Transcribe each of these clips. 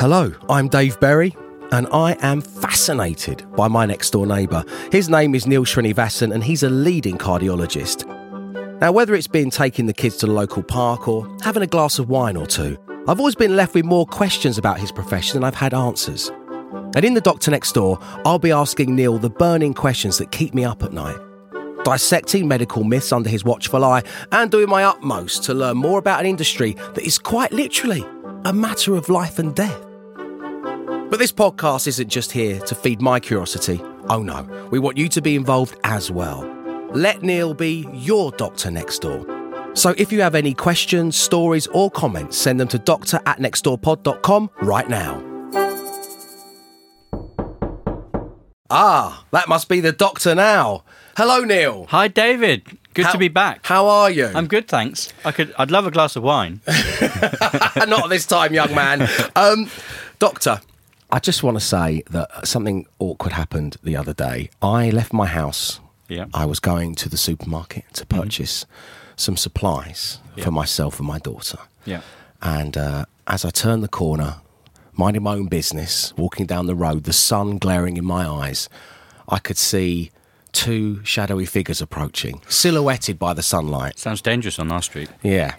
Hello, I'm Dave Berry, and I am fascinated by my next door neighbour. His name is Neil Srinivasan, and he's a leading cardiologist. Now, whether it's been taking the kids to the local park or having a glass of wine or two, I've always been left with more questions about his profession than I've had answers. And in The Doctor Next Door, I'll be asking Neil the burning questions that keep me up at night, dissecting medical myths under his watchful eye, and doing my utmost to learn more about an industry that is quite literally a matter of life and death. But this podcast isn't just here to feed my curiosity. Oh no, we want you to be involved as well. Let Neil be your doctor next door. So if you have any questions, stories, or comments, send them to doctor at nextdoorpod.com right now. Ah, that must be the doctor now. Hello, Neil. Hi, David. Good How- to be back. How are you? I'm good, thanks. I could. I'd love a glass of wine. Not this time, young man. Um, doctor, I just want to say that something awkward happened the other day. I left my house. Yeah. I was going to the supermarket to purchase some supplies for myself and my daughter. Yeah. And uh, as I turned the corner, minding my own business, walking down the road, the sun glaring in my eyes, I could see two shadowy figures approaching, silhouetted by the sunlight. Sounds dangerous on our street. Yeah.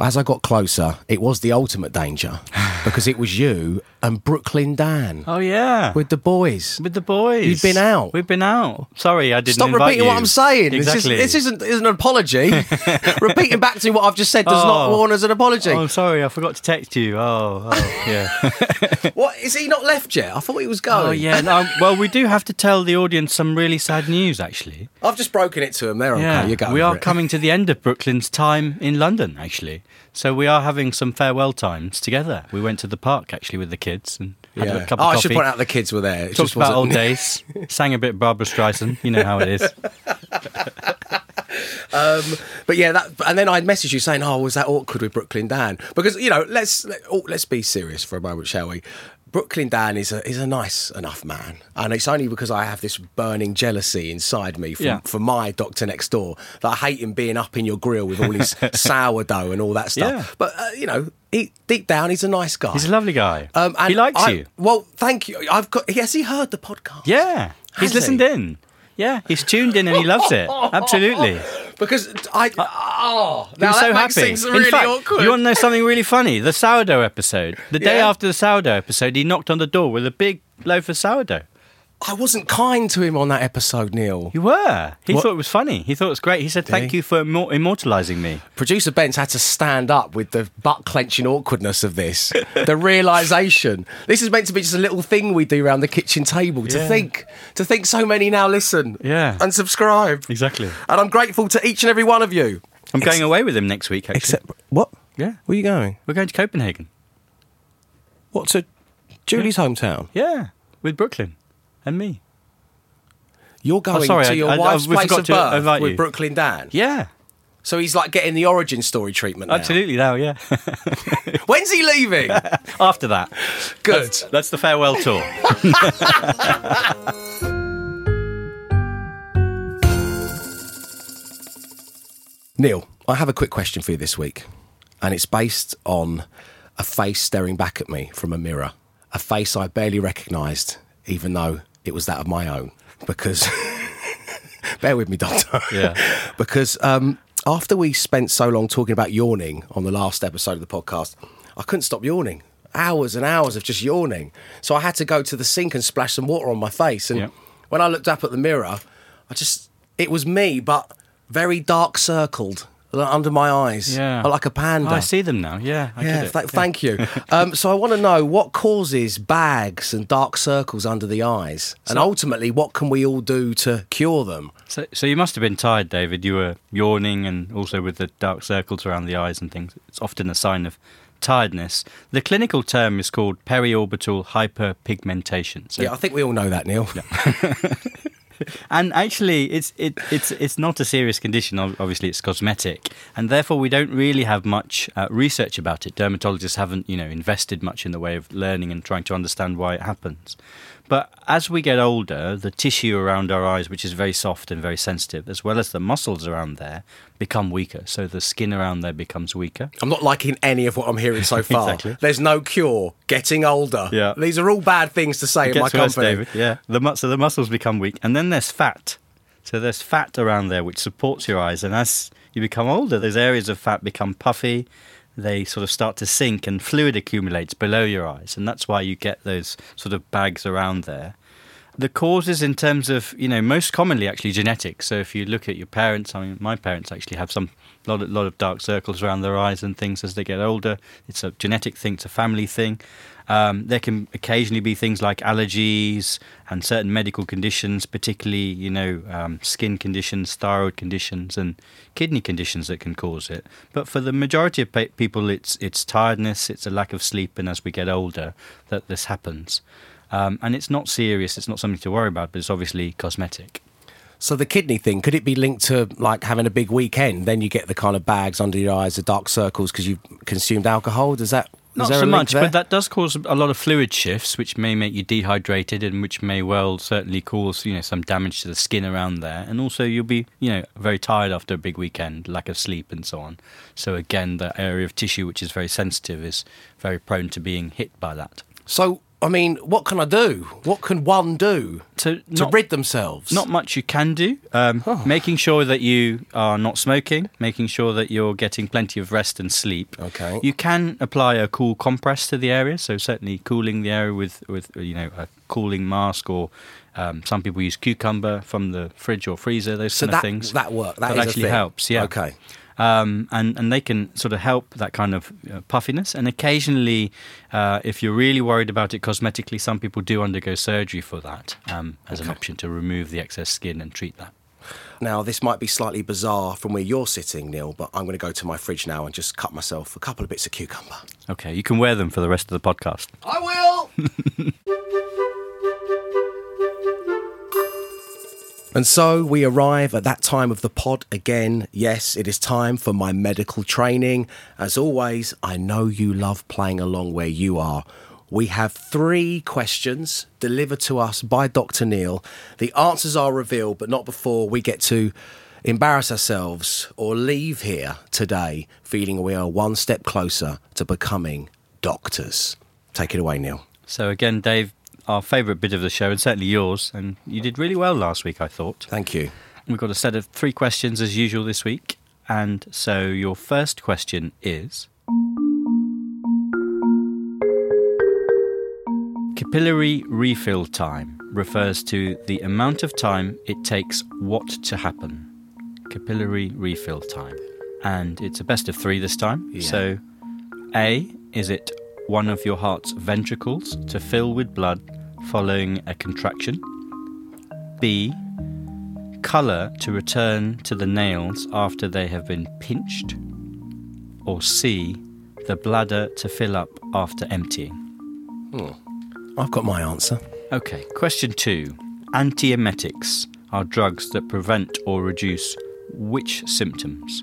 As I got closer, it was the ultimate danger because it was you and Brooklyn Dan Oh yeah. with the boys. With the boys. You've been out. We've been out. Sorry, I didn't Stop repeating you. what I'm saying. Exactly. This, is, this isn't, isn't an apology. Repeating back to what I've just said does not Oh. warn as an apology. Oh, sorry, I forgot to text you. Oh, oh yeah. What is he not left yet? I thought he was going. oh, yeah. No, well, we do have to tell the audience some really sad news, actually. I've just broken it to him. They're Yeah, okay. You go. we are it. coming to the end of Brooklyn's time in London, actually. So we are having some farewell times together. We went to the park actually with the kids and had Yeah. a cup oh, of I should point out the kids were there. It Talked just about old days. sang a bit Barbra Streisand. You know how it is. Um, but yeah, that, and then I'd message you saying, "Oh, was that awkward with Brooklyn Dan?" Because you know, let's let, oh, let's be serious for a moment, shall we? Brooklyn Dan is a is a nice enough man, and it's only because I have this burning jealousy inside me for, Yeah. for my doctor next door that I hate him being up in your grill with all his sourdough and all that stuff. Yeah. But uh, you know, he, deep down, he's a nice guy. He's a lovely guy. Um, and he likes I- you. Well, thank you. I've got. Has he heard the podcast? Yeah, he's listened he? in. Yeah, he's tuned in and he loves it. Absolutely. Because I. Uh, oh, now was that so makes happy. things In really fact, awkward. you want to know something really funny? The sourdough episode. The day Yeah. after the sourdough episode, he knocked on the door with a big loaf of sourdough. I wasn't kind to him on that episode, Neil. You were. He What? thought it was funny. He thought it was great. He said, "Thank he? you for immor- immortalising me." Producer Bence had to stand up with the butt clenching awkwardness of this. the realization. This is meant to be just a little thing we do around the kitchen table. To think, to think so many now listen, Yeah. and subscribe. Exactly. And I'm grateful to each and every one of you. I'm Ex- going away with him next week. Actually, Except what? yeah, Where are you going? we're going to Copenhagen. What to Julie's hometown? Yeah, with Brooklyn and me. You're oh, going Oh, sorry, to I- your I- I- wife's we place forgot of to birth with you. Brooklyn Dan. Yeah, So he's like getting the origin story treatment. Now. absolutely. Now, yeah. When's he leaving? After that, Good. that's the farewell tour. Neil, I have a quick question for you this week, and it's based on a face staring back at me from a mirror. A face I barely recognised, even though it was that of my own. Because, bear with me, Doctor. Yeah. because um, after we spent so long talking about yawning on the last episode of the podcast, I couldn't stop yawning. Hours and hours of just yawning. So I had to go to the sink and splash some water on my face. And Yeah. when I looked up at the mirror, I just, it was me, but very dark circled under my eyes. Yeah. Like a panda. Oh, I see them now. Yeah, I Yeah, th- thank you. Um, so I want to know what causes bags and dark circles under the eyes, and ultimately, what can we all do to cure them? So, so you must have been tired, David. You were yawning and also with the dark circles around the eyes and things. It's often a sign of tiredness. The clinical term is called periorbital hyperpigmentation. So, Yeah, I think we all know that, Neil. and actually, it's it, it's it's not a serious condition. Obviously, it's cosmetic, and therefore we don't really have much uh, research about it. Dermatologists haven't, you know, invested much in the way of learning and trying to understand why it happens. But as we get older, the tissue around our eyes, which is very soft and very sensitive, as well as the muscles around there, become weaker. So the skin around there becomes weaker. I'm not liking any of what I'm hearing so far. Exactly. There's no cure. Getting older. Yeah. These are all bad things to say It in my worse, company. David. Yeah, the so the muscles become weak, and then there's fat. So there's fat around there which supports your eyes, and as you become older, those areas of fat become puffy. They sort of start to sink, and fluid accumulates below your eyes, and that's why you get those sort of bags around there. The causes, in terms of you know, most commonly actually genetic. So if you look at your parents, I mean, my parents actually have some lot of, lot of dark circles around their eyes and things as they get older. It's a genetic thing, it's a family thing. Um, there can occasionally be things like allergies and certain medical conditions, particularly you know um, skin conditions, thyroid conditions, and kidney conditions that can cause it. But for the majority of people, it's it's tiredness, it's a lack of sleep, and as we get older, that this happens. Um, and it's not serious; it's not something to worry about, but it's obviously cosmetic. So the kidney thing, could it be linked to like having a big weekend? Then you get the kind of bags under your eyes, the dark circles because you've consumed alcohol. Does that? is Not so much, there? but that does cause a lot of fluid shifts, which may make you dehydrated and which may well certainly cause you know some damage to the skin around there. And also, you'll be you know very tired after a big weekend, lack of sleep, and so on. So again, the area of tissue which is very sensitive is very prone to being hit by that. So I mean, what can I do? What can one do So to not- rid themselves? Not much you can do. Um, Making sure that you are not smoking, making sure that you're getting plenty of rest and sleep. Okay. You can apply a cool compress to the area, so certainly cooling the area with, with you know a cooling mask or um, some people use cucumber from the fridge or freezer. Those So kind that of things. that work. That, That actually helps, yeah. Okay. Um, and, and they can sort of help that kind of uh, puffiness. And occasionally, uh, if you're really worried about it cosmetically, some people do undergo surgery for that um, as an option to remove the excess skin and treat that. Now, this might be slightly bizarre from where you're sitting, Neil, but I'm going to go to my fridge now and just cut myself a couple of bits of cucumber. Okay, you can wear them for the rest of the podcast. I will. and so we arrive at that time of the pod again. Yes, it is time for my medical training. As always, I know you love playing along where you are. We have three questions delivered to us by Dr. Neil. The answers are revealed, but not before we get to embarrass ourselves or leave here today feeling we are one step closer to becoming doctors. Take it away, Neil. So, again, Dave, our favourite bit of the show, and certainly yours, and you did really well last week, I thought. Thank you. We've got a set of three questions as usual this week. And so, your first question is Capillary refill time refers to the amount of time it takes what to happen. Capillary refill time. And it's a best of three this time. Yeah. So, A, is it one of your heart's ventricles to fill with blood following a contraction? B, colour to return to the nails after they have been pinched? Or C, the bladder to fill up after emptying? Hmm. I've got my answer. Okay, question two. Antiemetics are drugs that prevent or reduce which symptoms?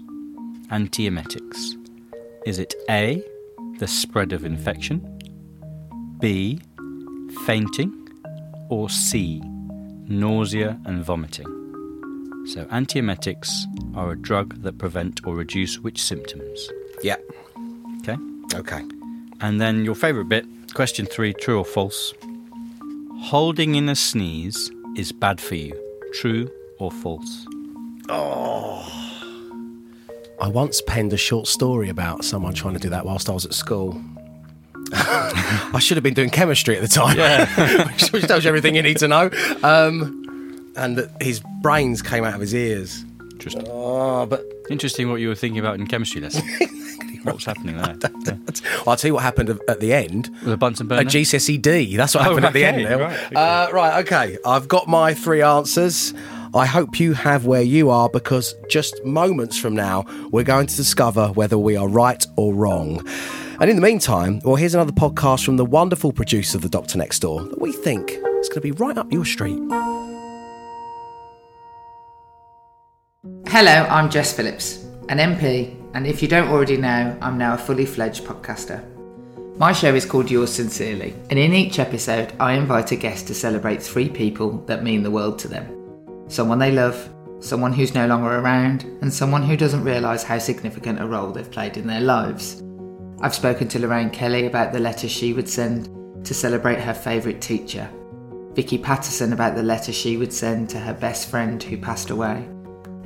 Antiemetics. Is it A, the spread of infection? B, fainting? Or C, nausea and vomiting? So, antiemetics are a drug that prevent or reduce which symptoms? Yeah. Okay. Okay. And then your favourite bit, question three true or false? Holding in a sneeze is bad for you. True or false? Oh. I once penned a short story about someone trying to do that whilst I was at school. I should have been doing chemistry at the time, yeah. which, which tells you everything you need to know. Um, and that his brains came out of his ears. Interesting. Oh, but Interesting what you were thinking about in chemistry lesson. what was happening there? Yeah. I'll tell you what happened at the end. With a Bunsen burner. A? GCSE D. That's what Oh, happened at the end. Right, okay. Uh, right, okay. I've got my three answers. I hope you have where you are because just moments from now, we're going to discover whether we are right or wrong. And in the meantime, well, here's another podcast from the wonderful producer of The Doctor Next Door that we think is going to be right up your street. Hello, I'm Jess Phillips, an MP, and if you don't already know, I'm now a fully fledged podcaster. My show is called Yours Sincerely, and in each episode, I invite a guest to celebrate three people that mean the world to them someone they love, someone who's no longer around, and someone who doesn't realise how significant a role they've played in their lives. I've spoken to Lorraine Kelly about the letter she would send to celebrate her favourite teacher, Vicky Pattison about the letter she would send to her best friend who passed away,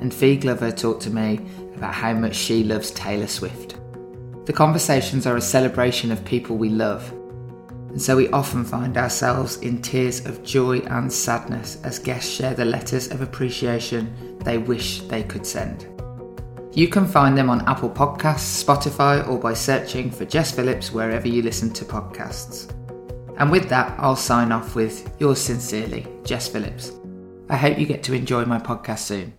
and Fi Glover talked to me about how much she loves Taylor Swift. The conversations are a celebration of people we love, and so we often find ourselves in tears of joy and sadness as guests share the letters of appreciation they wish they could send. You can find them on Apple Podcasts, Spotify, or by searching for Jess Phillips wherever you listen to podcasts. And with that, I'll sign off with yours sincerely, Jess Phillips. I hope you get to enjoy my podcast soon.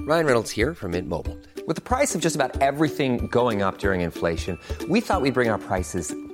Ryan Reynolds here from Mint Mobile. With the price of just about everything going up during inflation, we thought we'd bring our prices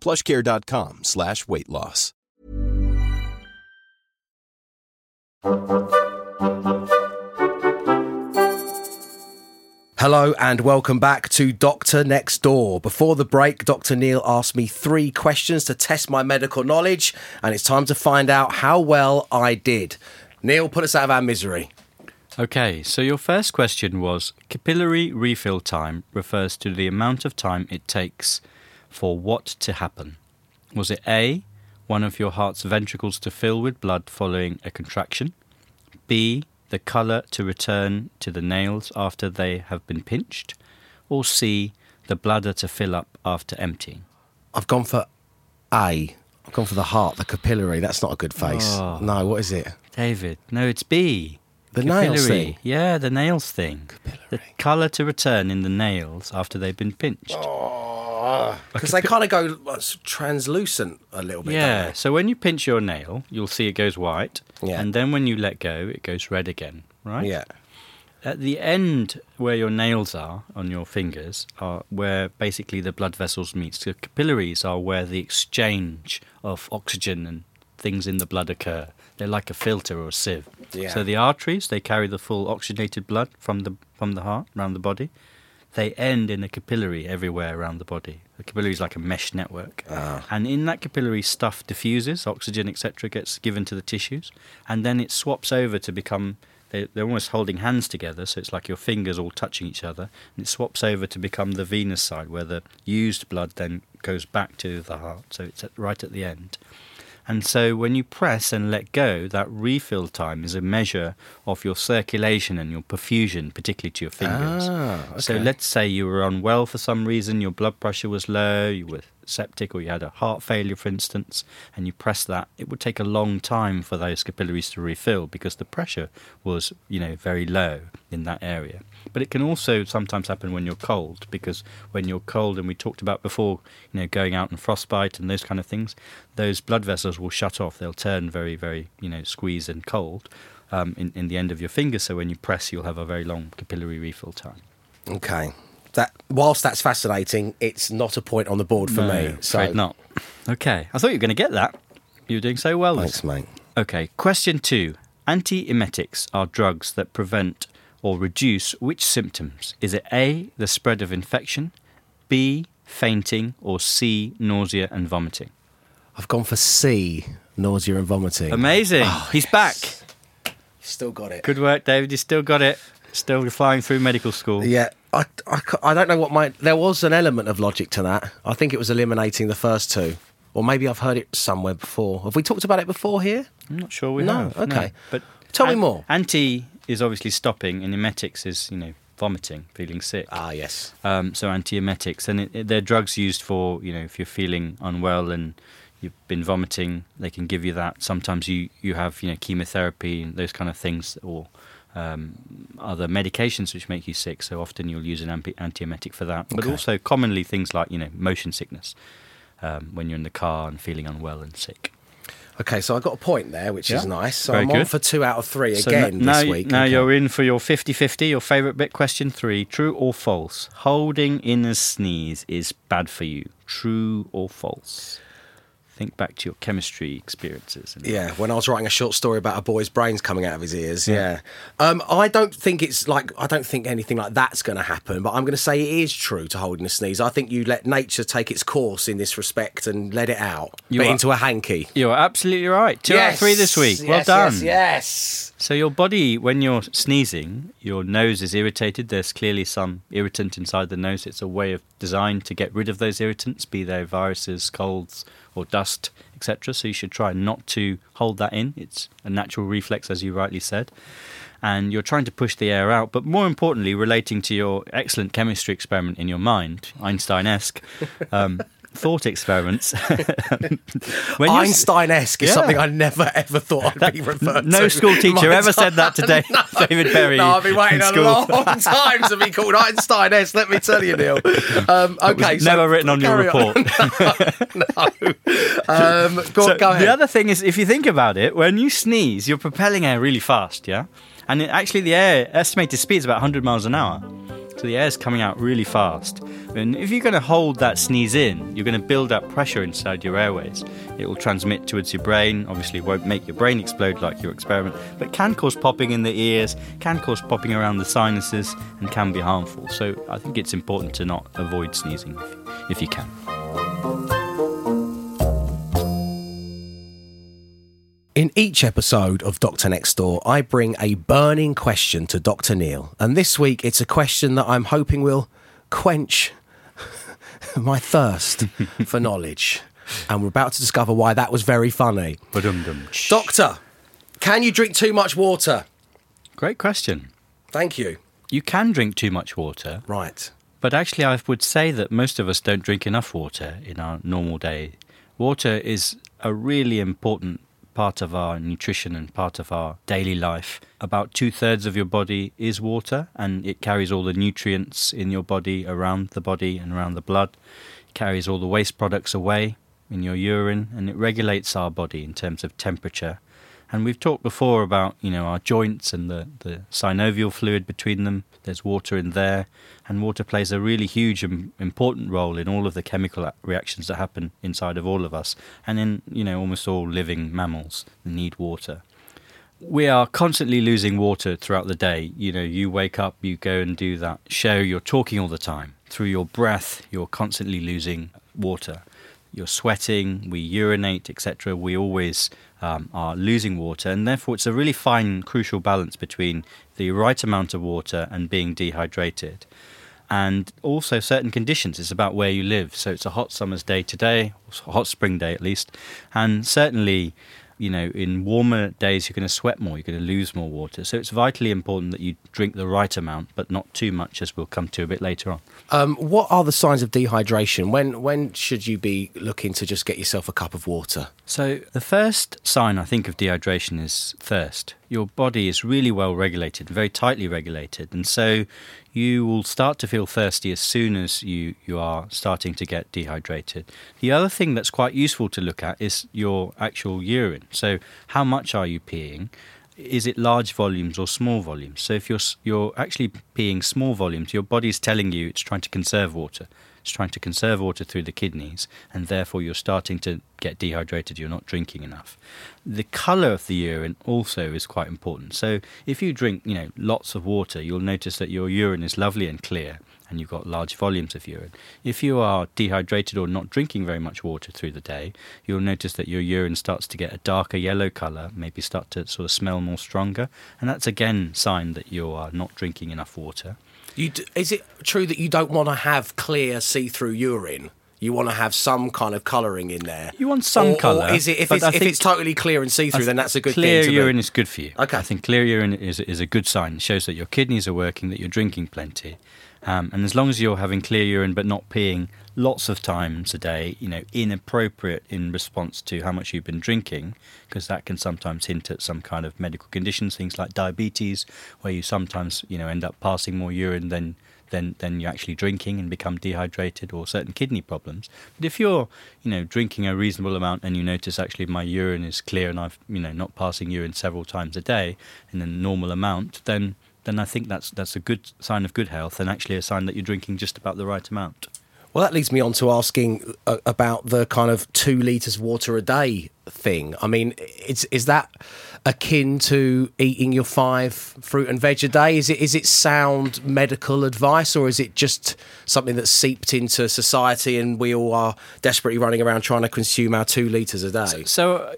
plushcare.com slash weight loss. Hello and welcome back to Doctor Next Door. Before the break, Dr. Neil asked me three questions to test my medical knowledge, and it's time to find out how well I did. Neil, put us out of our misery. Okay, so your first question was capillary refill time refers to the amount of time it takes for what to happen. Was it A, one of your heart's ventricles to fill with blood following a contraction? B, the colour to return to the nails after they have been pinched? Or C, the bladder to fill up after emptying? I've gone for A. I've gone for the heart, the capillary. That's not a good face. Oh. No, what is it? David, no, it's B. The nails Capillary. thing? Yeah, the nails thing. Capillary. The colour to return in the nails after they've been pinched. Oh. Because they kind of go uh, translucent a little bit. yeah, so when you pinch your nail, you'll see it goes white. Yeah. And then when you let go, it goes red again, right? Yeah. At the end where your nails are on your fingers are where basically the blood vessels meet. So capillaries are where the exchange of oxygen and things in the blood occur. They're like a filter or a sieve. Yeah. So the arteries they carry the full oxygenated blood from the from the heart around the body. They end in a capillary everywhere around the body. The capillary is like a mesh network, ah. and in that capillary, stuff diffuses, oxygen, etc., gets given to the tissues, and then it swaps over to become. They, they're almost holding hands together, so it's like your fingers all touching each other, and it swaps over to become the venous side, where the used blood then goes back to the heart, so it's at, right at the end. And so when you press and let go, that refill time is a measure of your circulation and your perfusion, particularly to your fingers. Ah, So let's say you were unwell for some reason, your blood pressure was low, you were septic, or you had a heart failure, for instance, and you press that, it would take a long time for those capillaries to refill because the pressure was, you know, very low in that area. But it can also sometimes happen when you're cold because when you're cold, and we talked about before, you know, going out and frostbite and those kind of things, those blood vessels will shut off. They'll turn very, very, you know, squeezed and cold um, in, in the end of your finger. So when you press, you'll have a very long capillary refill time. Okay. That whilst that's fascinating, it's not a point on the board for No, me. So not. Okay, I thought you were going to get that. You were doing so well. Thanks, mate. Okay, question two. Antiemetics are drugs that prevent or reduce which symptoms? Is it A, the spread of infection, B, fainting, or C, nausea and vomiting? I've gone for C, nausea and vomiting. Amazing. Oh, He's back. Still got it. Good work, David. You still got it. Still flying through medical school. Yeah, I, I, I don't know what my. There was an element of logic to that. I think it was eliminating the first two. Or maybe I've heard it somewhere before. Have we talked about it before here? I'm not sure we have. No, have. okay. But Tell me more. Anti is obviously stopping, and emetics is, you know, vomiting, feeling sick. Ah, yes. Um, so antiemetics, and it, it, they're drugs used for you know if you're feeling unwell and you've been vomiting, they can give you that. Sometimes you you have you know chemotherapy and those kind of things, or um, other medications which make you sick. So often you'll use an anti- antiemetic for that. But also commonly things like you know motion sickness um, when you're in the car and feeling unwell and sick. Okay, so I got a point there, which is nice. So Very I'm on for two out of three So again now, this week. Now Okay. you're in for your 50 50, your favourite bit. Question three True or false? Holding in a sneeze is bad for you. True or false? Think back to your chemistry experiences. and- Yeah, when I was writing a short story about a boy's brains coming out of his ears. Yeah. Yeah. Um, I don't think it's like, I don't think anything like that's going to happen, but I'm going to say it is true to holding a sneeze. I think you let nature take its course in this respect and let it out You but are- into a hanky. You're absolutely right. Two out of three this week. well done. Yes, yes. So your body, when you're sneezing, your nose is irritated. There's clearly some irritant inside the nose. It's a way of designed to get rid of those irritants, be they viruses, colds, or dust, etc. So you should try not to hold that in. It's a natural reflex, as you rightly said. And you're trying to push the air out, but more importantly, relating to your excellent chemistry experiment in your mind, Einstein-esque. Um, Thought experiments. When you're s- Einstein-esque is something I never ever thought I'd be referred to. no school teacher ever said that today. No. David Berry. No, I've been waiting a long time to be called Einstein-esque, let me tell you, Neil. Um, okay, so Never written on your carry on. report. Um, go, So go ahead. The other thing is, if you think about it, when you sneeze, you're propelling air really fast, yeah? And it, actually, the air estimated speed is about 100 miles an hour. So the air is coming out really fast. And if you're going to hold that sneeze in, you're going to build up pressure inside your airways. It will transmit towards your brain. Obviously, it won't make your brain explode like your experiment, but can cause popping in the ears, can cause popping around the sinuses, and can be harmful. So I think it's important to not avoid sneezing if, if you can. In each episode of Dr. Next Door, I bring a burning question to Dr. Neil. And this week, it's a question that I'm hoping will quench my thirst for knowledge. And we're about to discover why that was very funny. Ba-dum-dum. Doctor, can you drink too much water? Great question. Thank you. You can drink too much water, Right. but actually, I would say that most of us don't drink enough water in our normal day. Water is a really important part of our nutrition and part of our daily life. About two thirds of your body is water, and it carries all the nutrients in your body around the body and around the blood. It carries all the waste products away in your urine, and it regulates our body in terms of temperature. And we've talked before about, you know, our joints and the, the synovial fluid between them. There's water in there. And water plays a really huge and important role in all of the chemical reactions that happen inside of all of us. And in, you know, almost all living mammals need water. We are constantly losing water throughout the day. You know, you wake up, you go and do that show, you're talking all the time. Through your breath, you're constantly losing water you're sweating, we urinate, etc., we always um, are losing water, and therefore it's a really fine, crucial balance between the right amount of water and being dehydrated. and also certain conditions. It's about where you live. So it's a hot summer's day today, hot spring day at least, and certainly you know, in warmer days, you're going to sweat more, you're going to lose more water. So it's vitally important that you drink the right amount, but not too much, as we'll come to a bit later on. Um, what are the signs of dehydration? When when should you be looking to just get yourself a cup of water? So the first sign I think of dehydration is thirst. Your body is really well regulated, very tightly regulated, and so you will start to feel thirsty as soon as you, you are starting to get dehydrated. The other thing that's quite useful to look at is your actual urine. So, how much are you peeing? Is it large volumes or small volumes? So, if you're, you're actually peeing small volumes, your body's telling you it's trying to conserve water. It's trying to conserve water through the kidneys, and therefore you're starting to get dehydrated, you're not drinking enough. The colour of the urine also is quite important. So if you drink, you know, lots of water, you'll notice that your urine is lovely and clear and you've got large volumes of urine. If you are dehydrated or not drinking very much water through the day, you'll notice that your urine starts to get a darker yellow colour, maybe start to sort of smell more stronger, and that's again sign that you are not drinking enough water. D- is it true that you don't want to have clear see-through urine? you want to have some kind of colouring in there. You want some colour. Is it if, it's, if it's totally clear and see through, then that's a good clear thing. Clear urine be. is good for you. Okay. I think clear urine is is a good sign. It shows that your kidneys are working, that you're drinking plenty, um, and as long as you're having clear urine but not peeing lots of times a day, you know, inappropriate in response to how much you've been drinking, because that can sometimes hint at some kind of medical conditions, things like diabetes, where you sometimes you know end up passing more urine than than then you're actually drinking and become dehydrated or certain kidney problems. But if you're, you know, drinking a reasonable amount and you notice actually my urine is clear and I've, you know, not passing urine several times a day in a normal amount, then then I think that's that's a good sign of good health and actually a sign that you're drinking just about the right amount. Well, that leads me on to asking uh, about the kind of two litres of water a day thing. I mean, is is that akin to eating your five fruit and veg a day? Is it is it sound medical advice, or is it just something that's seeped into society and we all are desperately running around trying to consume our two litres a day? So, so uh,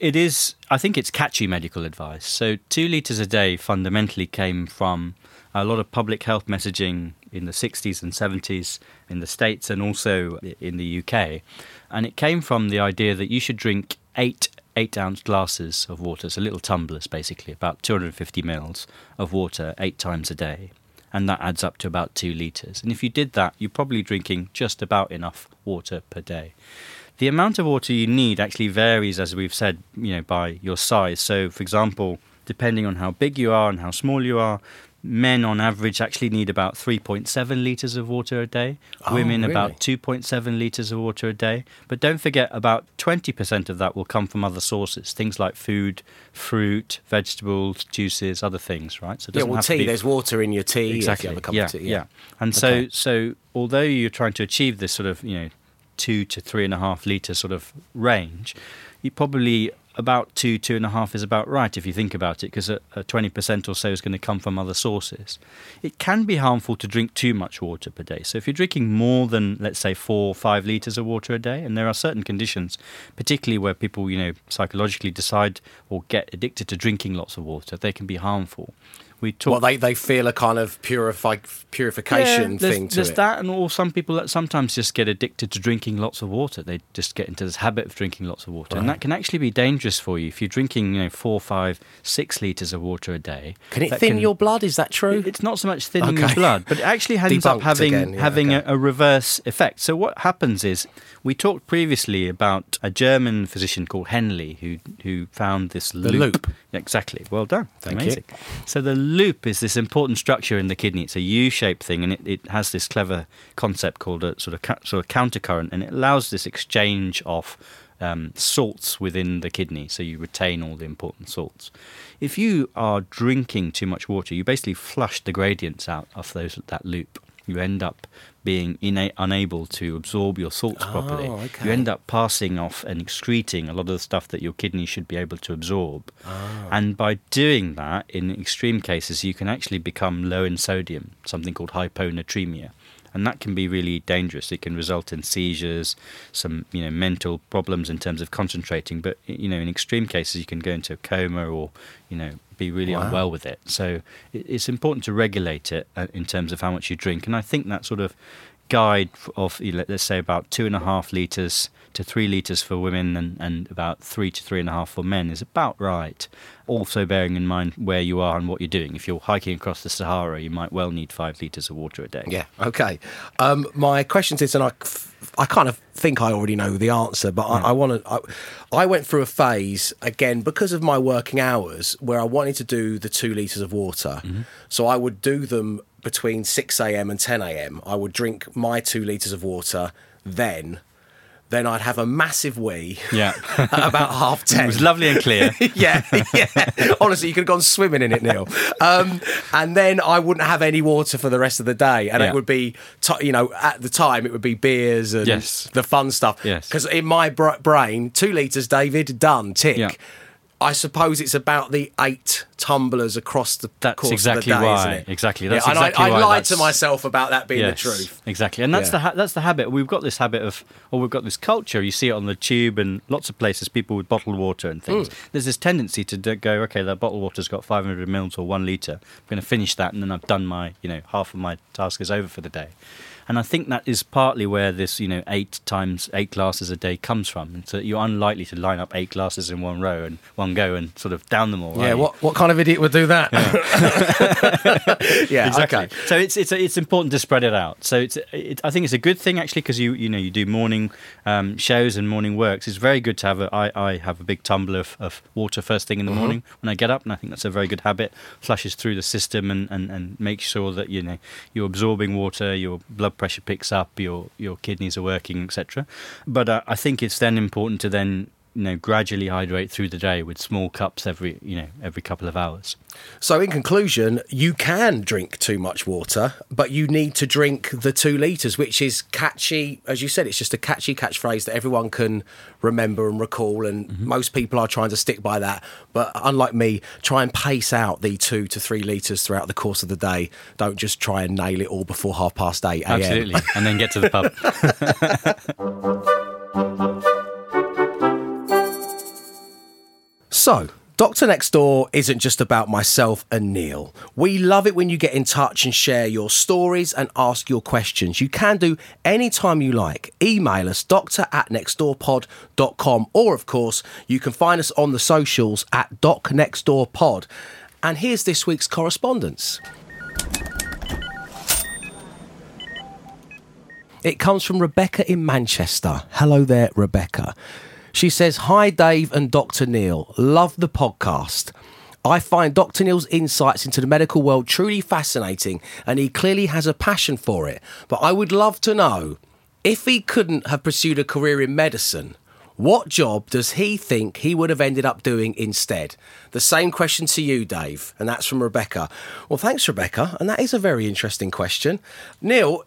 it is. I think it's catchy medical advice. So two litres a day fundamentally came from a lot of public health messaging in the 60s and 70s in the States and also in the UK. And it came from the idea that you should drink eight eight ounce glasses of water, so little tumblers basically, about 250 mils of water eight times a day. And that adds up to about two litres. And if you did that, you're probably drinking just about enough water per day. The amount of water you need actually varies, as we've said, you know, by your size. So, for example, depending on how big you are and how small you are, men on average actually need about 3.7 litres of water a day, oh, women really? about 2.7 litres of water a day. But don't forget, about 20% of that will come from other sources, things like food, fruit, vegetables, juices, other things, right? So yeah, well, tea, be... there's water in your tea. Exactly. You yeah, tea, yeah, yeah. And okay. so, so although you're trying to achieve this sort of, you know, two to three and a half litre sort of range, you probably about two, two and a half is about right if you think about it, because a, a 20% or so is going to come from other sources. It can be harmful to drink too much water per day. So if you're drinking more than, let's say, four or five litres of water a day, and there are certain conditions, particularly where people, you know, psychologically decide or get addicted to drinking lots of water, they can be harmful we talk. Well, they, they feel a kind of purify, purification yeah, thing to there's it. that, and or some people that sometimes just get addicted to drinking lots of water. They just get into this habit of drinking lots of water, right. and that can actually be dangerous for you if you're drinking, you know, four, five, six liters of water a day. Can it thin can, your blood? Is that true? It's not so much thinning okay. your blood, but it actually ends up having again, yeah, having okay. a, a reverse effect. So what happens is we talked previously about a German physician called Henle who who found this the loop. loop. Exactly. Well done. Thank Amazing. You. So the loop is this important structure in the kidney. It's a U-shaped thing, and it, it has this clever concept called a sort of ca- sort of countercurrent, and it allows this exchange of um, salts within the kidney, so you retain all the important salts. If you are drinking too much water, you basically flush the gradients out of those that loop you end up being ina- unable to absorb your salts oh, properly. Okay. You end up passing off and excreting a lot of the stuff that your kidney should be able to absorb. Oh. And by doing that, in extreme cases, you can actually become low in sodium, something called hyponatremia. And that can be really dangerous. It can result in seizures, some you know mental problems in terms of concentrating. But you know, in extreme cases, you can go into a coma or you know be really Wow. unwell with it. So it's important to regulate it uh, in terms of how much you drink, and I think that sort of guide of let's say about two and a half liters to three liters for women and, and about three to three and a half for men is about right. Also bearing in mind where you are and what you're doing. If you're hiking across the Sahara, you might well need five liters of water a day. Yeah. Okay. Um, my question is, and I, I kind of think I already know the answer, but I, I want to. I, I went through a phase again because of my working hours where I wanted to do the two liters of water. So I would do them between six a.m. and ten a.m. I would drink my two liters of water, then. Then I'd have a massive wee Yeah. at about half ten. it was lovely and clear. yeah, yeah. Honestly, you could have gone swimming in it, Neil. Um, and then I wouldn't have any water for the rest of the day, and Yeah. it would be, t- you know, at the time it would be beers and Yes. the fun stuff. Yes. Because in my br- brain, two liters, David, done, tick. Yeah. I suppose it's about the eight tumblers across the That's course exactly of the day, why. isn't it? Exactly. That's and exactly I, why I lied to myself about that being yes, the truth. Exactly, and that's Yeah. the ha- that's the habit. We've got this habit of, or we've got this culture. You see it on the tube and lots of places. People with bottled water and things. Mm. There's this tendency to d- go, okay, that bottled water's got 500 mils or one liter. I'm going to finish that, and then I've done my, you know, half of my task is over for the day. And I think that is partly where this, you know, eight times eight glasses a day comes from. And so you're unlikely to line up eight glasses in one row and one go and sort of down them all. Yeah, what, what kind of idiot would do that? Yeah, exactly. okay. So it's it's it's important to spread it out. So it's it, I think it's a good thing actually because you you know you do morning um, shows and morning works. It's very good to have a I, I have a big tumbler of, of water first thing in the Mhm. morning when I get up, and I think that's a very good habit. Flushes through the system and, and, and makes sure that you know you're absorbing water, your blood pressure picks up, your your kidneys are working, etc. But uh, I think it's then important to then you know gradually hydrate through the day with small cups every you know every couple of hours. So, in conclusion, you can drink too much water, but you need to drink the two litres, which is catchy. As you said, it's just a catchy catchphrase that everyone can remember and recall. And mm-hmm. most people are trying to stick by that. But unlike me, try and pace out the two to three litres throughout the course of the day. Don't just try and nail it all before half past eight a.m. Absolutely, and then get to the pub. So, Doctor Next Door isn't just about myself and Neil. We love it when you get in touch and share your stories and ask your questions. You can do anytime you like. Email us doctor at nextdoorpod.com or, of course, you can find us on the socials at docnextdoorpod. And here's this week's correspondence. It comes from Rebecca in Manchester. Hello there, Rebecca. She says, Hi, Dave and Dr. Neil. Love the podcast. I find Dr. Neil's insights into the medical world truly fascinating, and he clearly has a passion for it. But I would love to know if he couldn't have pursued a career in medicine, what job does he think he would have ended up doing instead? The same question to you, Dave, and that's from Rebecca. Well, thanks, Rebecca, and that is a very interesting question. Neil,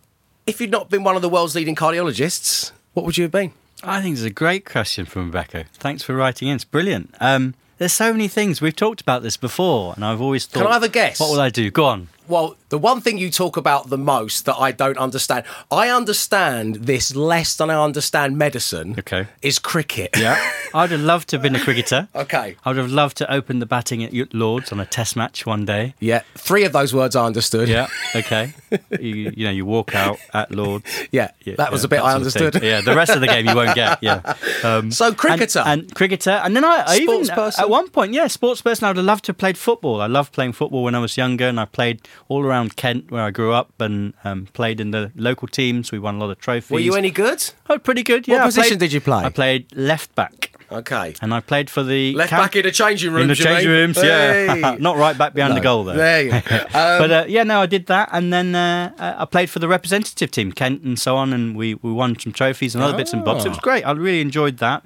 if you'd not been one of the world's leading cardiologists, what would you have been? I think it's a great question from Rebecca. Thanks for writing in. It's brilliant. Um, there's so many things we've talked about this before, and I've always thought. Can I have a guess? What will I do? Go on. Well, the one thing you talk about the most that I don't understand, I understand this less than I understand medicine. Okay. Is cricket. Yeah, I'd have loved to have been a cricketer. Okay. I would have loved to open the batting at Lords on a Test match one day. Yeah. Three of those words I understood. Yeah. Okay. you, you know, you walk out at Lords. Yeah, that was a bit I understood. Yeah, the rest of the game you won't get. Yeah. Um, So cricketer. and, and cricketer, and then I, I even person. at one point, yeah, sports person. I'd have loved to have played football. I loved playing football when I was younger, and I played all around Kent where I grew up, and um, played in the local teams. We won a lot of trophies. Were you any good? Oh, pretty good. What Yeah. I position played- did you play? I played left back. Okay. And I played for the Left camp- back in the changing rooms. in the changing mean? rooms, yeah. Not right back behind No. the goal, though. There you go. Um, but uh, yeah, no, I did that, and then uh, uh, I played for the representative team, Kent and so on, and we, we won some trophies and other bits and bobs. It was Ah. great. I really enjoyed that.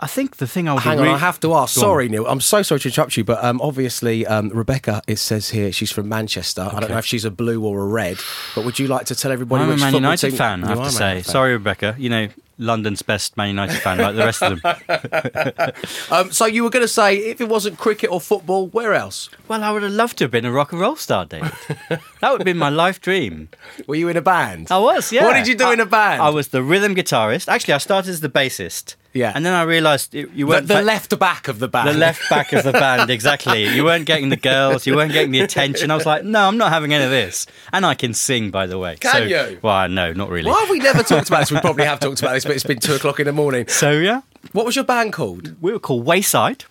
I think the thing I was Hang on, I have to ask. Go on. Sorry, Neil. I'm so sorry to interrupt you, but um, obviously, um, Rebecca, it says here she's from Manchester. I don't know if she's a blue or a red, but would you like to tell everybody I'm a Man United team- fan. I have to say. Sorry, Rebecca. You know, London's best Man United fan, like the rest of them. Um, so you were going to say if it wasn't cricket or football, where else? Well, I would have loved to have been a rock and roll star, David. that would have been my life dream. Were you in a band? I was, yeah. What did you do I- in a band? I was the rhythm guitarist. Actually, I started as the bassist. Yeah. And then I realised you weren't the fa- left back of the band. the left back of the band, exactly. You weren't getting the girls, you weren't getting the attention. I was like, no, I'm not having any of this. And I can sing, by the way. Can so, you? Well, no, not really. Why have we never talked about this? We probably have talked about this, but it's been two o'clock in the morning. So yeah, What was your band called? we were called Wayside.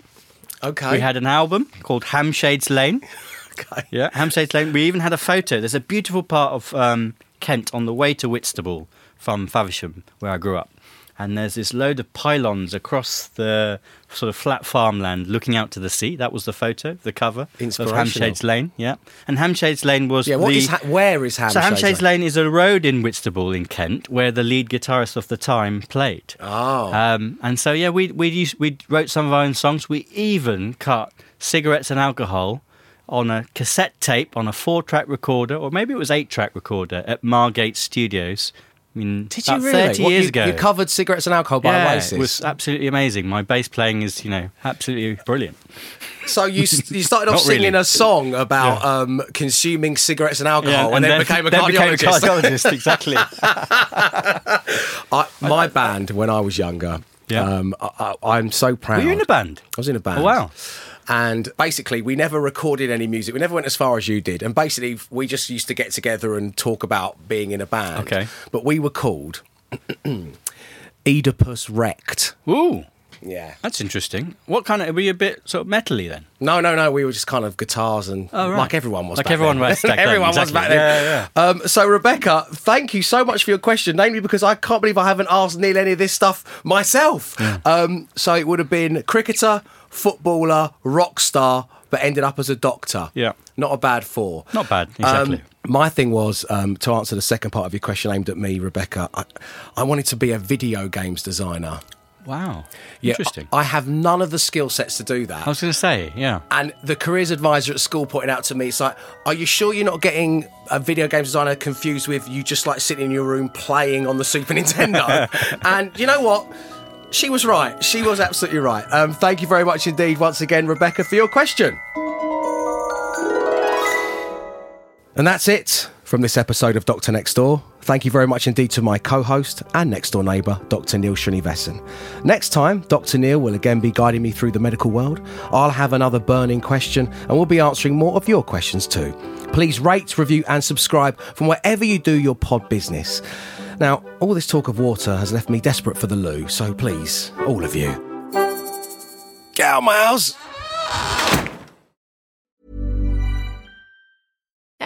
Okay. We had an album called Hamshades Lane. Okay. Yeah, Hamshades Lane. We even had a photo. There's a beautiful part of um, Kent on the way to Whitstable from Faversham, where I grew up. And there's this load of pylons across the sort of flat farmland looking out to the sea. That was the photo, the cover of Hamshades Lane. Yeah. And Hamshades Lane was Yeah. What the, is ha- where is Ham? so Hamshades Lane is a road in Whitstable in Kent where the lead guitarist of the time played. Oh. Um, and so yeah, we we used, we wrote some of our own songs. We even cut cigarettes and alcohol on a cassette tape on a four-track recorder, or maybe it was eight-track recorder at Margate Studios. I mean, Did you really? Thirty What, years you, ago. you covered cigarettes and alcohol by yeah, Oasis. it was absolutely amazing. My bass playing is, you know, absolutely brilliant. So you you started off singing really. a song about um, consuming cigarettes and alcohol, and, then, became a then cardiologist. Became a cardiologist, exactly. I, my band, when I was younger, Yeah. um, I, I, I'm so proud. Were you in a band? I was in a band. Oh, wow. And basically, we never recorded any music. We never went as far as you did. And basically, we just used to get together and talk about being in a band. Okay. But we were called Oedipus Wrecked. Ooh, Yeah. that's interesting. What kind of? Were you a bit sort of metally then? No, no, no. We were just kind of guitars and Oh, right. like everyone was. Like back everyone then. was everyone was back then. Yeah, Um, so Rebecca, thank you so much for your question. Namely because I can't believe I haven't asked Neil any of this stuff myself. Um, so it would have been cricketer, footballer, rock star, but ended up as a doctor. Yeah. Not a bad four. Not bad, exactly. Um, my thing was um, to answer the second part of your question aimed at me, Rebecca. I, I wanted to be a video games designer. Wow, Yeah, interesting. I, have none of the skill sets to do that. I was going to say, yeah. And the careers advisor at school pointed out to me, it's like, are you sure you're not getting a video games designer confused with you just like sitting in your room playing on the Super Nintendo? and you know what? She was right. She was absolutely right. Um, thank you very much indeed, once again, Rebecca, for your question. And that's it from this episode of Doctor Next Door. Thank you very much indeed to my co host and next door neighbour, Dr. Neil Srinivasan. Next time, Dr. Neil will again be guiding me through the medical world. I'll have another burning question and we'll be answering more of your questions too. Please rate, review, and subscribe from wherever you do your pod business. Now, all this talk of water has left me desperate for the loo, so please, all of you, get out of my house!